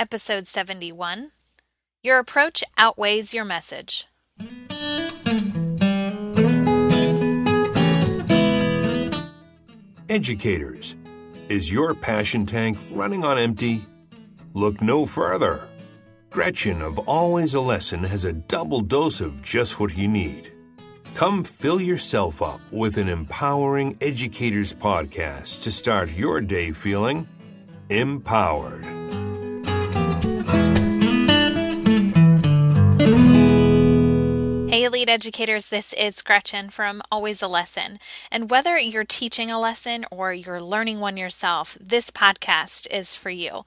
Episode 71 Your Approach Outweighs Your Message. Educators, is your passion tank running on empty? Look no further. Gretchen of Always a Lesson has a double dose of just what you need. Come fill yourself up with an empowering educators podcast to start your day feeling empowered. Elite Educators, this is Gretchen from Always a Lesson. And whether you're teaching a lesson or you're learning one yourself, this podcast is for you.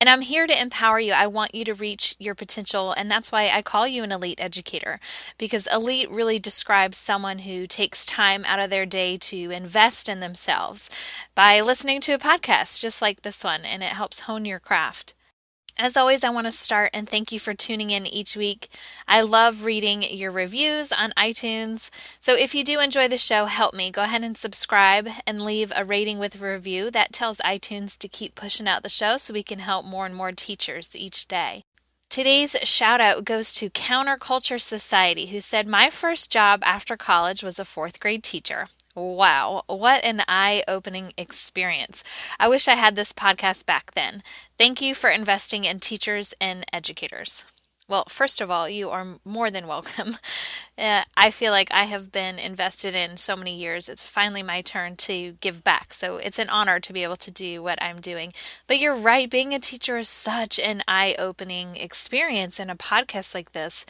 And I'm here to empower you. I want you to reach your potential. And that's why I call you an elite educator, because elite really describes someone who takes time out of their day to invest in themselves by listening to a podcast just like this one, and it helps hone your craft. As always, I want to start and thank you for tuning in each week. I love reading your reviews on iTunes. So if you do enjoy the show, help me. Go ahead and subscribe and leave a rating with a review. That tells iTunes to keep pushing out the show so we can help more and more teachers each day. Today's shout out goes to Counterculture Society, who said, My first job after college was a fourth grade teacher. Wow, what an eye opening experience. I wish I had this podcast back then. Thank you for investing in teachers and educators. Well, first of all, you are more than welcome. Uh, I feel like I have been invested in so many years. It's finally my turn to give back. So it's an honor to be able to do what I'm doing. But you're right, being a teacher is such an eye opening experience in a podcast like this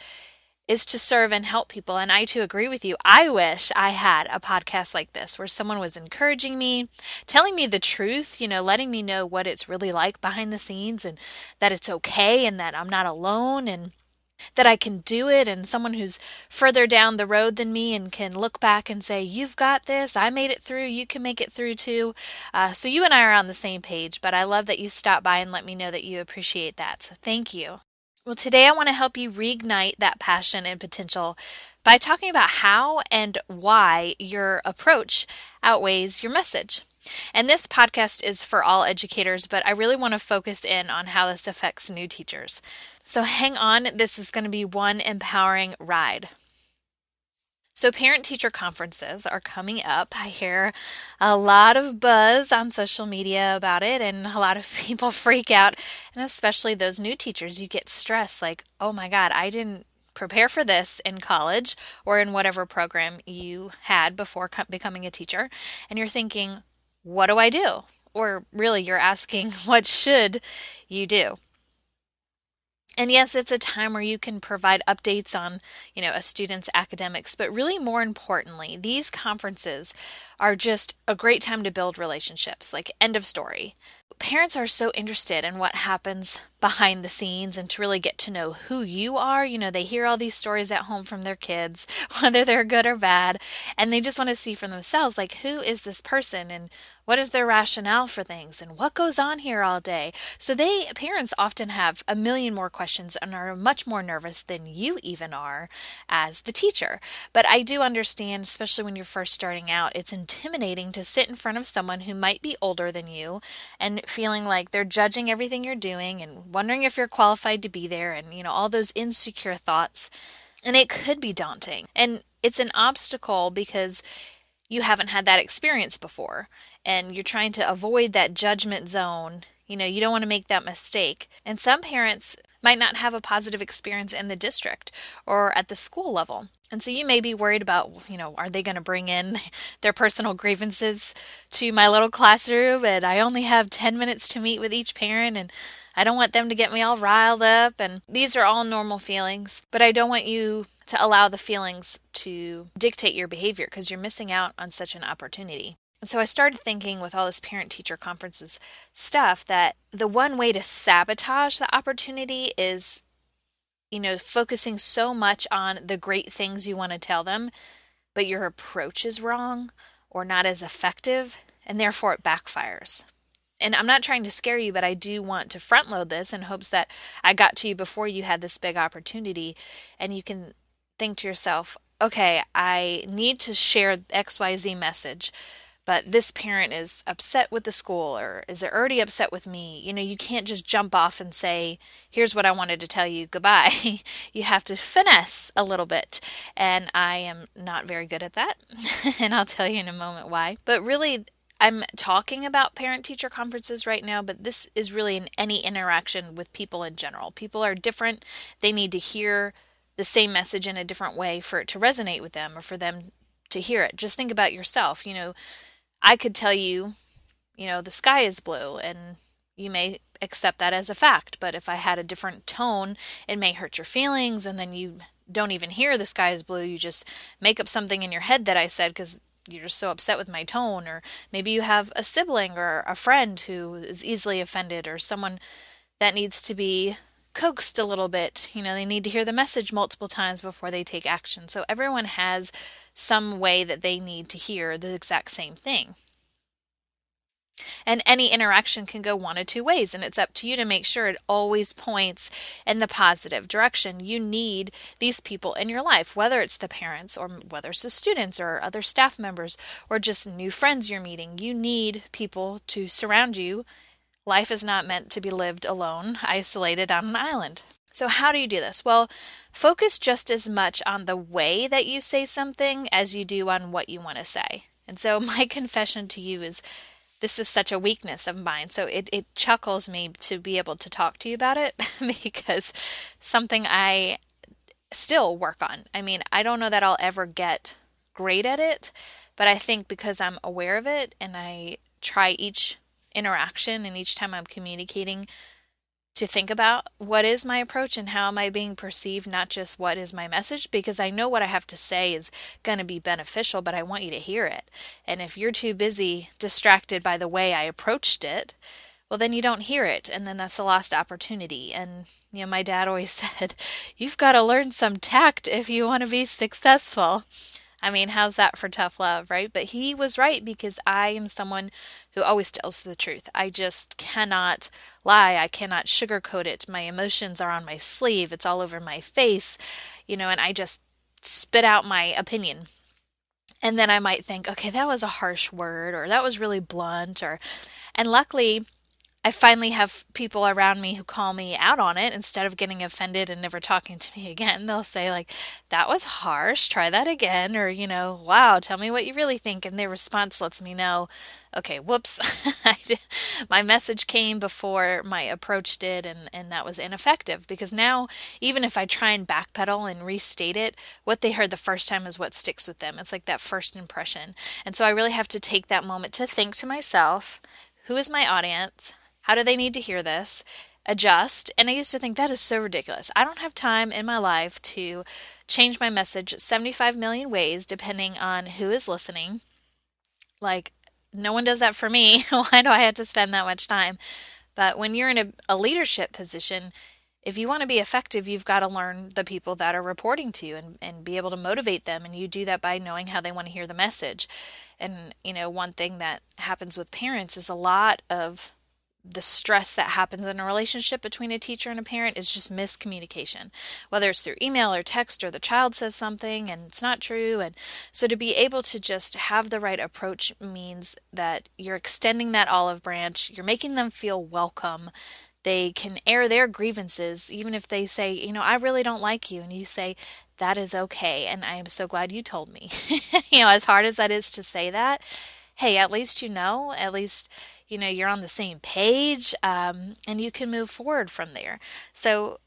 is to serve and help people. And I too agree with you. I wish I had a podcast like this where someone was encouraging me, telling me the truth, you know, letting me know what it's really like behind the scenes and that it's okay and that I'm not alone and that I can do it and someone who's further down the road than me and can look back and say, You've got this. I made it through. You can make it through too. Uh, so you and I are on the same page, but I love that you stopped by and let me know that you appreciate that. So thank you. Well, today I want to help you reignite that passion and potential by talking about how and why your approach outweighs your message. And this podcast is for all educators, but I really want to focus in on how this affects new teachers. So hang on, this is going to be one empowering ride. So, parent teacher conferences are coming up. I hear a lot of buzz on social media about it, and a lot of people freak out. And especially those new teachers, you get stressed like, oh my God, I didn't prepare for this in college or in whatever program you had before becoming a teacher. And you're thinking, what do I do? Or really, you're asking, what should you do? And yes, it's a time where you can provide updates on, you know, a student's academics, but really more importantly, these conferences are just a great time to build relationships. Like end of story. Parents are so interested in what happens behind the scenes and to really get to know who you are. You know, they hear all these stories at home from their kids, whether they're good or bad, and they just want to see for themselves like who is this person and what is their rationale for things and what goes on here all day? So they parents often have a million more questions and are much more nervous than you even are as the teacher. But I do understand, especially when you're first starting out, it's intimidating to sit in front of someone who might be older than you and feeling like they're judging everything you're doing and wondering if you're qualified to be there and you know all those insecure thoughts. And it could be daunting. And it's an obstacle because you haven't had that experience before and you're trying to avoid that judgment zone. You know, you don't want to make that mistake. And some parents might not have a positive experience in the district or at the school level. And so you may be worried about, you know, are they going to bring in their personal grievances to my little classroom and I only have 10 minutes to meet with each parent and I don't want them to get me all riled up and these are all normal feelings, but I don't want you to allow the feelings to dictate your behavior because you're missing out on such an opportunity. And so I started thinking with all this parent teacher conferences stuff that the one way to sabotage the opportunity is, you know, focusing so much on the great things you want to tell them, but your approach is wrong or not as effective, and therefore it backfires. And I'm not trying to scare you, but I do want to front load this in hopes that I got to you before you had this big opportunity and you can think to yourself, okay, I need to share XYZ message, but this parent is upset with the school or is already upset with me. You know, you can't just jump off and say, here's what I wanted to tell you, goodbye. you have to finesse a little bit. And I am not very good at that. and I'll tell you in a moment why. But really, I'm talking about parent teacher conferences right now, but this is really in any interaction with people in general. People are different, they need to hear the same message in a different way for it to resonate with them or for them to hear it. Just think about yourself. You know, I could tell you, you know, the sky is blue, and you may accept that as a fact. But if I had a different tone, it may hurt your feelings, and then you don't even hear the sky is blue. You just make up something in your head that I said because you're just so upset with my tone. Or maybe you have a sibling or a friend who is easily offended, or someone that needs to be coaxed a little bit. You know, they need to hear the message multiple times before they take action. So everyone has some way that they need to hear the exact same thing. And any interaction can go one of two ways, and it's up to you to make sure it always points in the positive direction. You need these people in your life, whether it's the parents or whether it's the students or other staff members or just new friends you're meeting. You need people to surround you. Life is not meant to be lived alone, isolated on an island. So, how do you do this? Well, focus just as much on the way that you say something as you do on what you want to say. And so, my confession to you is this is such a weakness of mine. So, it, it chuckles me to be able to talk to you about it because something I still work on. I mean, I don't know that I'll ever get great at it, but I think because I'm aware of it and I try each interaction and each time I'm communicating to think about what is my approach and how am I being perceived, not just what is my message, because I know what I have to say is going to be beneficial, but I want you to hear it. And if you're too busy, distracted by the way I approached it, well, then you don't hear it, and then that's a lost opportunity. And, you know, my dad always said, you've got to learn some tact if you want to be successful. I mean, how's that for tough love, right? But he was right because I am someone who always tells the truth. I just cannot lie. I cannot sugarcoat it. My emotions are on my sleeve, it's all over my face, you know, and I just spit out my opinion. And then I might think, okay, that was a harsh word, or that was really blunt, or, and luckily, I finally have people around me who call me out on it instead of getting offended and never talking to me again. They'll say, like, that was harsh, try that again, or, you know, wow, tell me what you really think. And their response lets me know, okay, whoops, my message came before my approach did, and, and that was ineffective. Because now, even if I try and backpedal and restate it, what they heard the first time is what sticks with them. It's like that first impression. And so I really have to take that moment to think to myself, who is my audience? How do they need to hear this? Adjust. And I used to think that is so ridiculous. I don't have time in my life to change my message 75 million ways depending on who is listening. Like, no one does that for me. Why do I have to spend that much time? But when you're in a, a leadership position, if you want to be effective, you've got to learn the people that are reporting to you and, and be able to motivate them. And you do that by knowing how they want to hear the message. And, you know, one thing that happens with parents is a lot of the stress that happens in a relationship between a teacher and a parent is just miscommunication, whether it's through email or text or the child says something and it's not true. And so to be able to just have the right approach means that you're extending that olive branch, you're making them feel welcome. They can air their grievances, even if they say, you know, I really don't like you. And you say, that is okay. And I am so glad you told me. you know, as hard as that is to say that, hey, at least you know, at least you know you're on the same page um, and you can move forward from there. So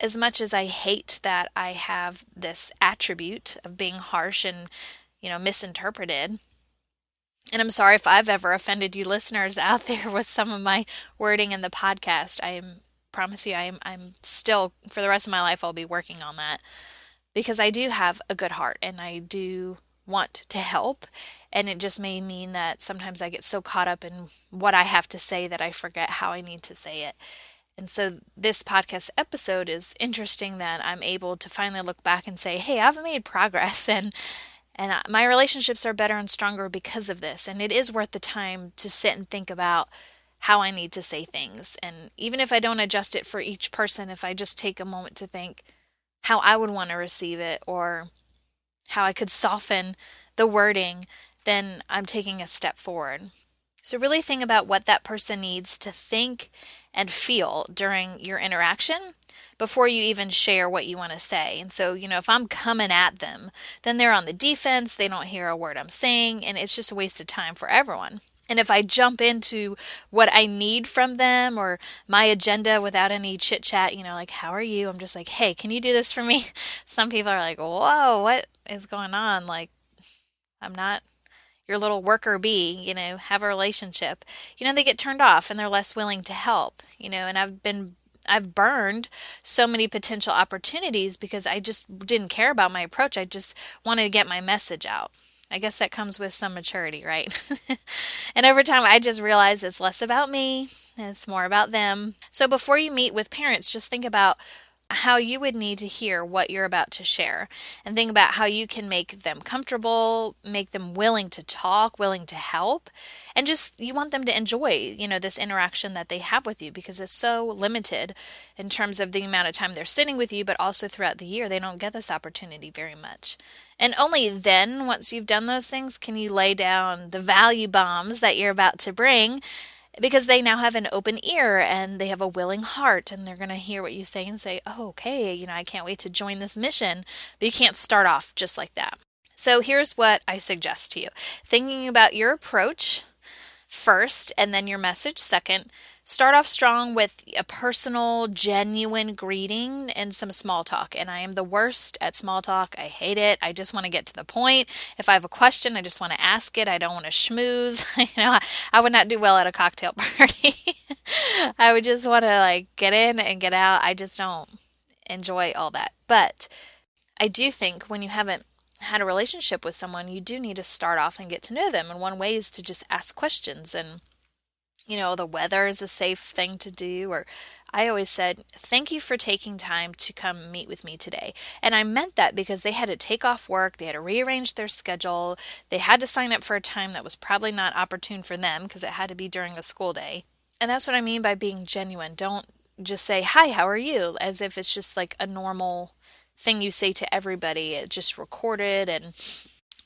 as much as i hate that i have this attribute of being harsh and you know misinterpreted and i'm sorry if i've ever offended you listeners out there with some of my wording in the podcast. I promise you i'm i'm still for the rest of my life i'll be working on that because i do have a good heart and i do want to help. And it just may mean that sometimes I get so caught up in what I have to say that I forget how I need to say it. And so this podcast episode is interesting that I'm able to finally look back and say, "Hey, I've made progress and and my relationships are better and stronger because of this." And it is worth the time to sit and think about how I need to say things. And even if I don't adjust it for each person, if I just take a moment to think how I would want to receive it or how I could soften the wording then I'm taking a step forward. So, really think about what that person needs to think and feel during your interaction before you even share what you want to say. And so, you know, if I'm coming at them, then they're on the defense, they don't hear a word I'm saying, and it's just a waste of time for everyone. And if I jump into what I need from them or my agenda without any chit chat, you know, like, how are you? I'm just like, hey, can you do this for me? Some people are like, whoa, what is going on? Like, I'm not your little worker bee, you know, have a relationship, you know, they get turned off and they're less willing to help, you know, and I've been I've burned so many potential opportunities because I just didn't care about my approach. I just wanted to get my message out. I guess that comes with some maturity, right? and over time, I just realized it's less about me, it's more about them. So before you meet with parents, just think about how you would need to hear what you're about to share and think about how you can make them comfortable, make them willing to talk, willing to help, and just you want them to enjoy, you know, this interaction that they have with you because it's so limited in terms of the amount of time they're sitting with you, but also throughout the year they don't get this opportunity very much. And only then, once you've done those things, can you lay down the value bombs that you're about to bring because they now have an open ear and they have a willing heart and they're going to hear what you say and say, oh, okay, you know, I can't wait to join this mission. But you can't start off just like that. So here's what I suggest to you thinking about your approach first and then your message second. Start off strong with a personal, genuine greeting and some small talk. And I am the worst at small talk. I hate it. I just want to get to the point. If I have a question, I just want to ask it. I don't want to schmooze. you know, I would not do well at a cocktail party. I would just want to like get in and get out. I just don't enjoy all that. But I do think when you haven't had a relationship with someone, you do need to start off and get to know them. And one way is to just ask questions and you know, the weather is a safe thing to do. Or I always said, Thank you for taking time to come meet with me today. And I meant that because they had to take off work, they had to rearrange their schedule, they had to sign up for a time that was probably not opportune for them because it had to be during a school day. And that's what I mean by being genuine. Don't just say, Hi, how are you? as if it's just like a normal thing you say to everybody. It just recorded and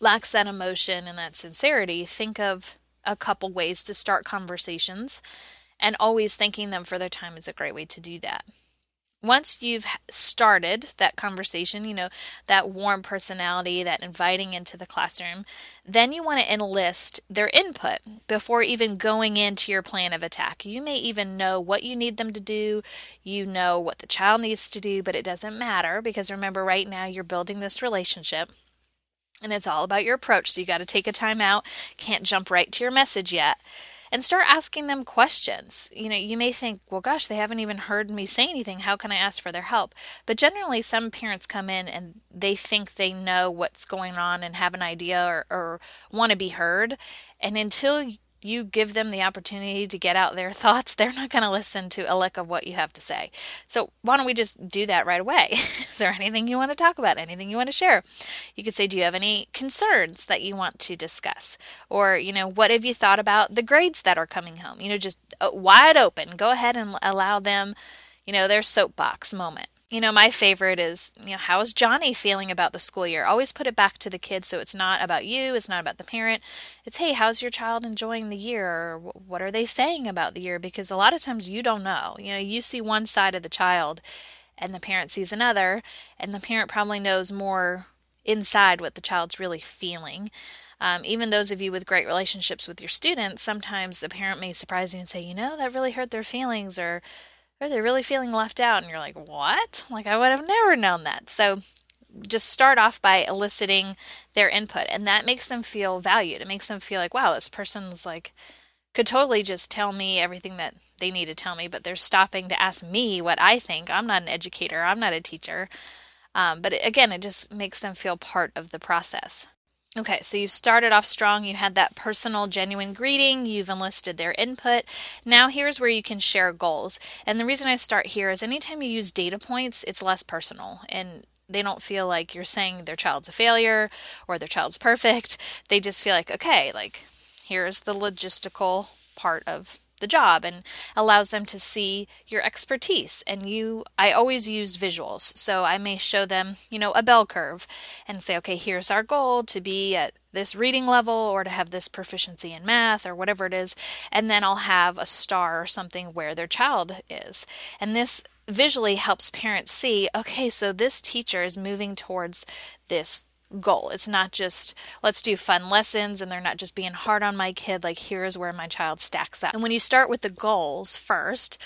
lacks that emotion and that sincerity. Think of a couple ways to start conversations, and always thanking them for their time is a great way to do that. Once you've started that conversation, you know, that warm personality, that inviting into the classroom, then you want to enlist their input before even going into your plan of attack. You may even know what you need them to do, you know what the child needs to do, but it doesn't matter because remember, right now you're building this relationship and it's all about your approach. So you got to take a time out, can't jump right to your message yet. And start asking them questions. You know, you may think, well, gosh, they haven't even heard me say anything. How can I ask for their help? But generally, some parents come in and they think they know what's going on and have an idea or, or want to be heard. And until you give them the opportunity to get out their thoughts, they're not going to listen to a lick of what you have to say. So, why don't we just do that right away? Is there anything you want to talk about? Anything you want to share? You could say, Do you have any concerns that you want to discuss? Or, you know, what have you thought about the grades that are coming home? You know, just uh, wide open. Go ahead and allow them, you know, their soapbox moment you know, my favorite is, you know, how's Johnny feeling about the school year? Always put it back to the kid so it's not about you, it's not about the parent. It's, hey, how's your child enjoying the year? Or what are they saying about the year? Because a lot of times you don't know. You know, you see one side of the child and the parent sees another, and the parent probably knows more inside what the child's really feeling. Um, even those of you with great relationships with your students, sometimes the parent may surprise you and say, you know, that really hurt their feelings, or are they really feeling left out? And you're like, what? Like, I would have never known that. So just start off by eliciting their input, and that makes them feel valued. It makes them feel like, wow, this person's like, could totally just tell me everything that they need to tell me, but they're stopping to ask me what I think. I'm not an educator, I'm not a teacher. Um, but again, it just makes them feel part of the process. Okay, so you've started off strong. You had that personal, genuine greeting. You've enlisted their input. Now, here's where you can share goals. And the reason I start here is anytime you use data points, it's less personal and they don't feel like you're saying their child's a failure or their child's perfect. They just feel like, okay, like here's the logistical part of the job and allows them to see your expertise. And you, I always use visuals. So I may show them, you know, a bell curve and say, okay, here's our goal to be at this reading level or to have this proficiency in math or whatever it is. And then I'll have a star or something where their child is. And this visually helps parents see okay, so this teacher is moving towards this goal. It's not just let's do fun lessons and they're not just being hard on my kid, like here's where my child stacks up. And when you start with the goals first,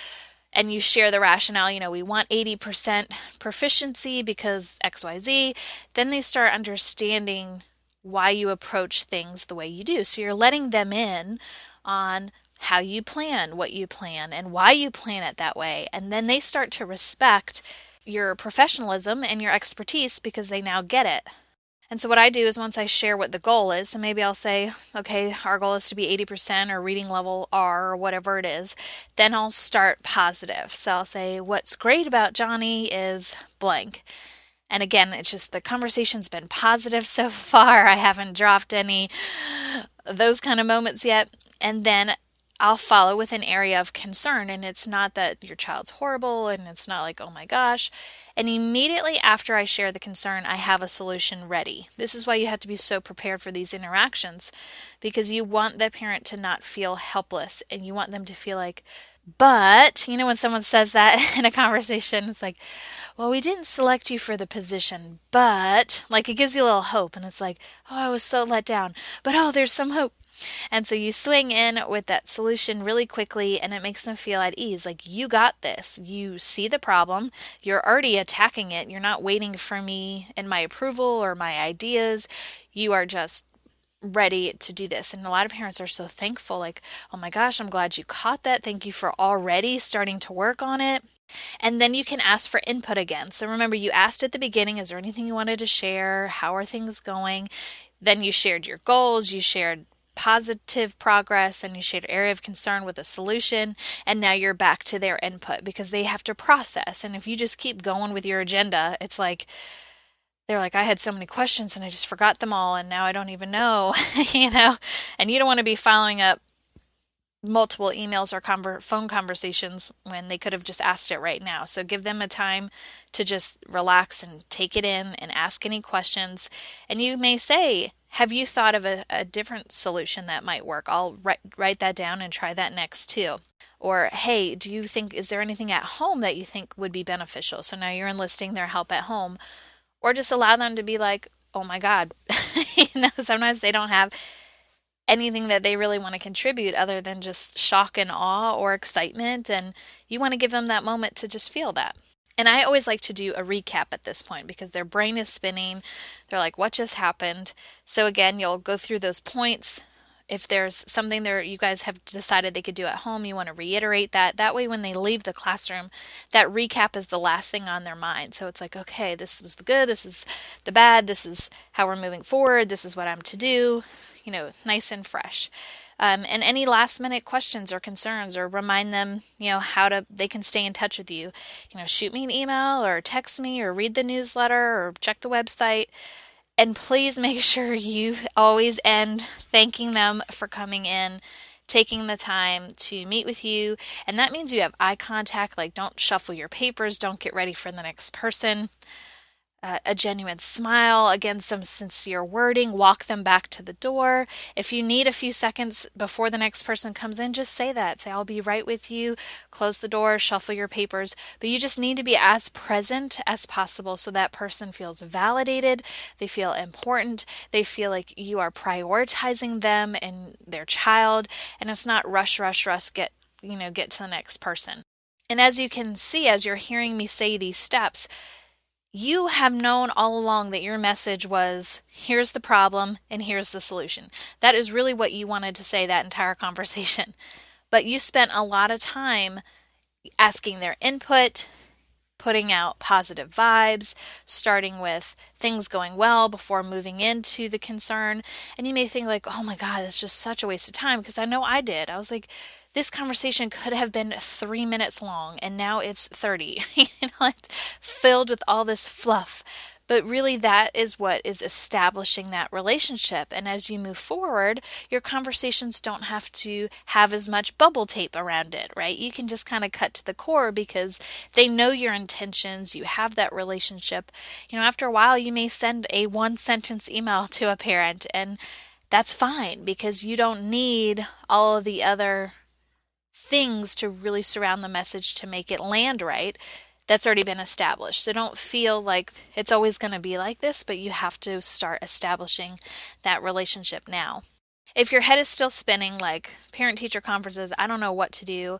and you share the rationale, you know, we want 80% proficiency because XYZ, then they start understanding why you approach things the way you do. So you're letting them in on how you plan what you plan and why you plan it that way. And then they start to respect your professionalism and your expertise because they now get it. And so, what I do is once I share what the goal is, so maybe I'll say, okay, our goal is to be 80% or reading level R or whatever it is, then I'll start positive. So, I'll say, what's great about Johnny is blank. And again, it's just the conversation's been positive so far. I haven't dropped any those kind of moments yet. And then I'll follow with an area of concern. And it's not that your child's horrible and it's not like, oh my gosh. And immediately after I share the concern, I have a solution ready. This is why you have to be so prepared for these interactions because you want the parent to not feel helpless and you want them to feel like, but, you know, when someone says that in a conversation, it's like, well, we didn't select you for the position, but, like, it gives you a little hope. And it's like, oh, I was so let down. But, oh, there's some hope. And so you swing in with that solution really quickly and it makes them feel at ease. Like, you got this. You see the problem. You're already attacking it. You're not waiting for me and my approval or my ideas. You are just ready to do this. And a lot of parents are so thankful, like, oh my gosh, I'm glad you caught that. Thank you for already starting to work on it. And then you can ask for input again. So remember, you asked at the beginning, is there anything you wanted to share? How are things going? Then you shared your goals, you shared positive progress and you shared area of concern with a solution and now you're back to their input because they have to process and if you just keep going with your agenda it's like they're like, I had so many questions and I just forgot them all, and now I don't even know, you know? And you don't want to be following up multiple emails or conver- phone conversations when they could have just asked it right now. So give them a time to just relax and take it in and ask any questions. And you may say, Have you thought of a, a different solution that might work? I'll write, write that down and try that next too. Or, hey, do you think, is there anything at home that you think would be beneficial? So now you're enlisting their help at home or just allow them to be like, oh my God. you know, sometimes they don't have anything that they really want to contribute other than just shock and awe or excitement. And you want to give them that moment to just feel that. And I always like to do a recap at this point because their brain is spinning. They're like, what just happened? So, again, you'll go through those points, if there's something there you guys have decided they could do at home, you want to reiterate that. That way, when they leave the classroom, that recap is the last thing on their mind. So it's like, okay, this was the good, this is the bad, this is how we're moving forward, this is what I'm to do. You know, nice and fresh. Um, and any last minute questions or concerns or remind them you know how to they can stay in touch with you. You know shoot me an email or text me or read the newsletter or check the website. And please make sure you always end thanking them for coming in, taking the time to meet with you. And that means you have eye contact, like don't shuffle your papers, don't get ready for the next person a genuine smile, again, some sincere wording, walk them back to the door. If you need a few seconds before the next person comes in, just say that. Say, I'll be right with you. Close the door, shuffle your papers. But you just need to be as present as possible so that person feels validated, they feel important, they feel like you are prioritizing them and their child, and it's not rush, rush, rush, get, you know, get to the next person. And as you can see, as you're hearing me say these steps, you have known all along that your message was here's the problem and here's the solution. That is really what you wanted to say that entire conversation. But you spent a lot of time asking their input, putting out positive vibes, starting with things going well before moving into the concern. And you may think like, "Oh my god, it's just such a waste of time" because I know I did. I was like, this conversation could have been three minutes long and now it's 30. you know, it's filled with all this fluff. But really, that is what is establishing that relationship. And as you move forward, your conversations don't have to have as much bubble tape around it, right? You can just kind of cut to the core because they know your intentions. You have that relationship. You know, after a while, you may send a one sentence email to a parent, and that's fine because you don't need all of the other things to really surround the message to make it land right that's already been established. So don't feel like it's always going to be like this, but you have to start establishing that relationship now. If your head is still spinning, like parent teacher conferences, I don't know what to do.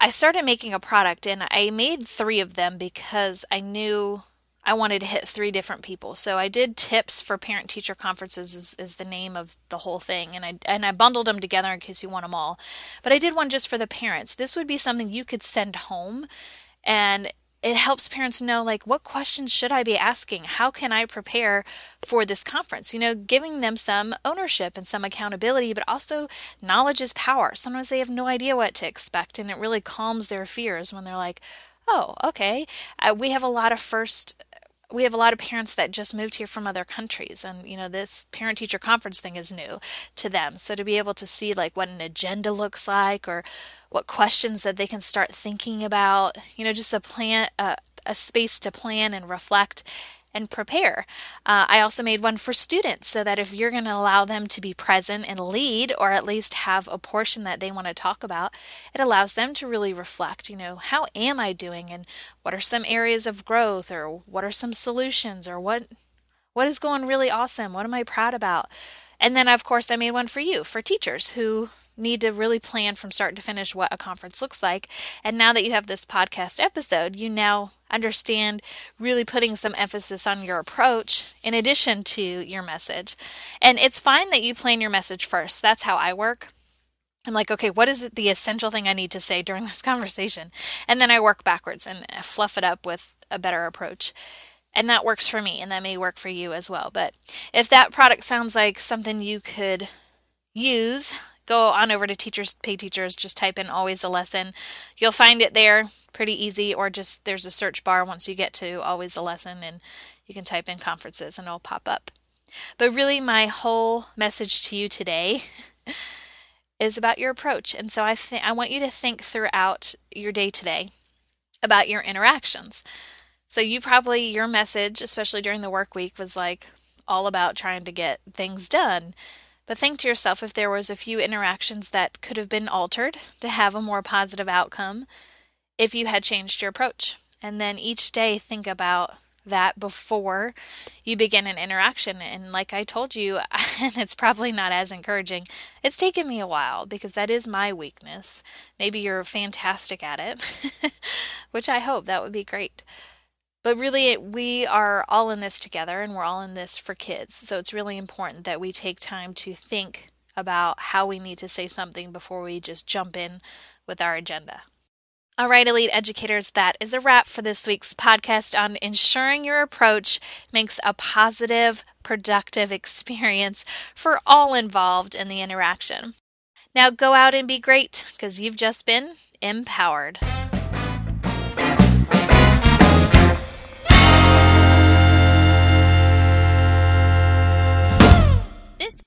I started making a product and I made three of them because I knew I wanted to hit three different people. So I did tips for parent teacher conferences is, is, the name of the whole thing and I and I bundled them together in case you want them all. But I did one just for the parents. This would be something you could send home and it helps parents know like what questions should I be asking? How can I prepare for this conference? You know, giving them some ownership and some accountability, but also knowledge is power. Sometimes they have no idea what to expect and it really calms their fears when they're like, "Oh, okay." Uh, we have a lot of first we have a lot of parents that just moved here from other countries and you know this parent teacher conference thing is new to them. So to be able to see like what an agenda looks like or what questions that they can start thinking about you know just a plan uh, a space to plan and reflect and prepare. Uh, I also made one for students so that if you're going to allow them to be present and lead, or at least have a portion that they want to talk about, it allows them to really reflect, you know, how am I doing and what are some areas of growth or what are some solutions or what what is going really awesome? What am I proud about? And then of course I made one for you, for teachers who need to really plan from start to finish what a conference looks like. And now that you have this podcast episode, you now understand really putting some emphasis on your approach in addition to your message. And it's fine that you plan your message first. That's how I work. I'm like, okay, what is the essential thing I need to say during this conversation? And then I work backwards and fluff it up with a better approach. And that works for me, and that may work for you as well. But if that product sounds like something you could use go on over to Teachers Pay Teachers, just type in always a lesson. You'll find it there pretty easy, or just there's a search bar once you get to always a lesson, and you can type in conferences and it'll pop up. But really, my whole message to you today is about your approach. And so I think I want you to think throughout your day today about your interactions. So you probably your message, especially during the work week, was like all about trying to get things done. But think to yourself if there was a few interactions that could have been altered to have a more positive outcome if you had changed your approach. And then each day think about that before you begin an interaction. And like I told you, and it's probably not as encouraging, it's taken me a while because that is my weakness. Maybe you're fantastic at it, which I hope that would be great. But really, we are all in this together and we're all in this for kids. So it's really important that we take time to think about how we need to say something before we just jump in with our agenda. All right, elite educators, that is a wrap for this week's podcast on ensuring your approach makes a positive, productive experience for all involved in the interaction. Now go out and be great because you've just been empowered.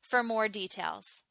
for more details.